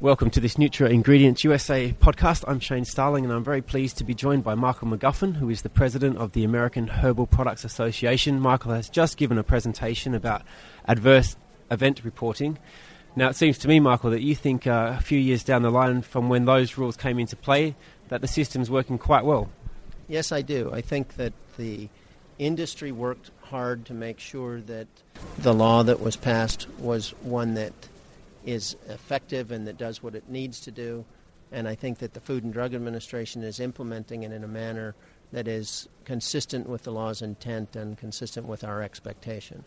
Welcome to this Nutra Ingredients USA podcast. I'm Shane Starling, and I'm very pleased to be joined by Michael McGuffin, who is the president of the American Herbal Products Association. Michael has just given a presentation about adverse event reporting. Now, it seems to me, Michael, that you think uh, a few years down the line from when those rules came into play, that the system's working quite well. Yes, I do. I think that the industry worked hard to make sure that the law that was passed was one that is effective and that does what it needs to do. And I think that the Food and Drug Administration is implementing it in a manner that is consistent with the law's intent and consistent with our expectation.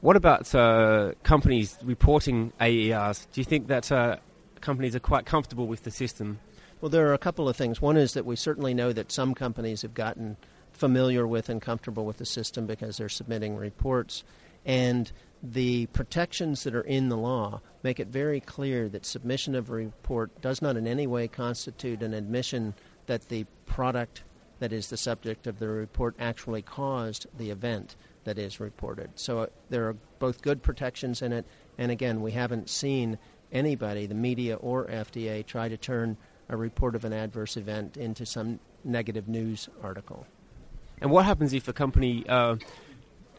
What about uh, companies reporting AERs? Do you think that uh, companies are quite comfortable with the system? Well, there are a couple of things. One is that we certainly know that some companies have gotten familiar with and comfortable with the system because they're submitting reports. And the protections that are in the law make it very clear that submission of a report does not in any way constitute an admission that the product that is the subject of the report actually caused the event that is reported. So uh, there are both good protections in it, and again, we haven't seen anybody, the media or FDA, try to turn a report of an adverse event into some negative news article. And what happens if a company uh,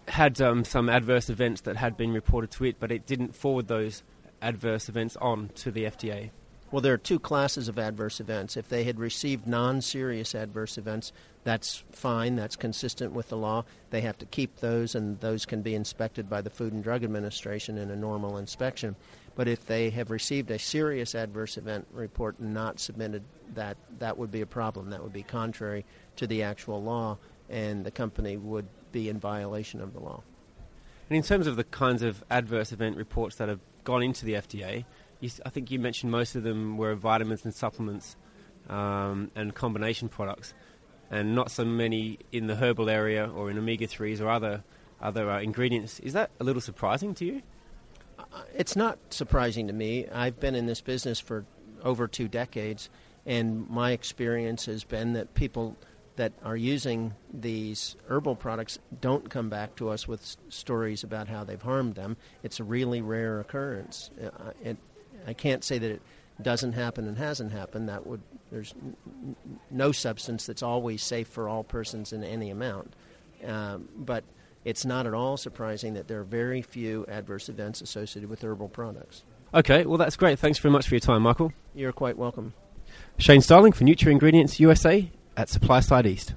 had um, some adverse events that had been reported to it, but it didn't forward those adverse events on to the FDA? Well, there are two classes of adverse events. If they had received non serious adverse events, that's fine, that's consistent with the law. They have to keep those, and those can be inspected by the Food and Drug Administration in a normal inspection. But if they have received a serious adverse event report and not submitted that, that would be a problem. That would be contrary to the actual law, and the company would be in violation of the law. And in terms of the kinds of adverse event reports that have gone into the FDA, you, I think you mentioned most of them were vitamins and supplements um, and combination products, and not so many in the herbal area or in omega threes or other other uh, ingredients. Is that a little surprising to you? Uh, it's not surprising to me. I've been in this business for over two decades, and my experience has been that people that are using these herbal products don't come back to us with s- stories about how they've harmed them. It's a really rare occurrence. Uh, it, I can't say that it doesn't happen and hasn't happened. That would there's n- no substance that's always safe for all persons in any amount. Um, but it's not at all surprising that there are very few adverse events associated with herbal products. Okay, well that's great. Thanks very much for your time, Michael. You're quite welcome. Shane Starling for Nutra Ingredients USA at Supply Side East.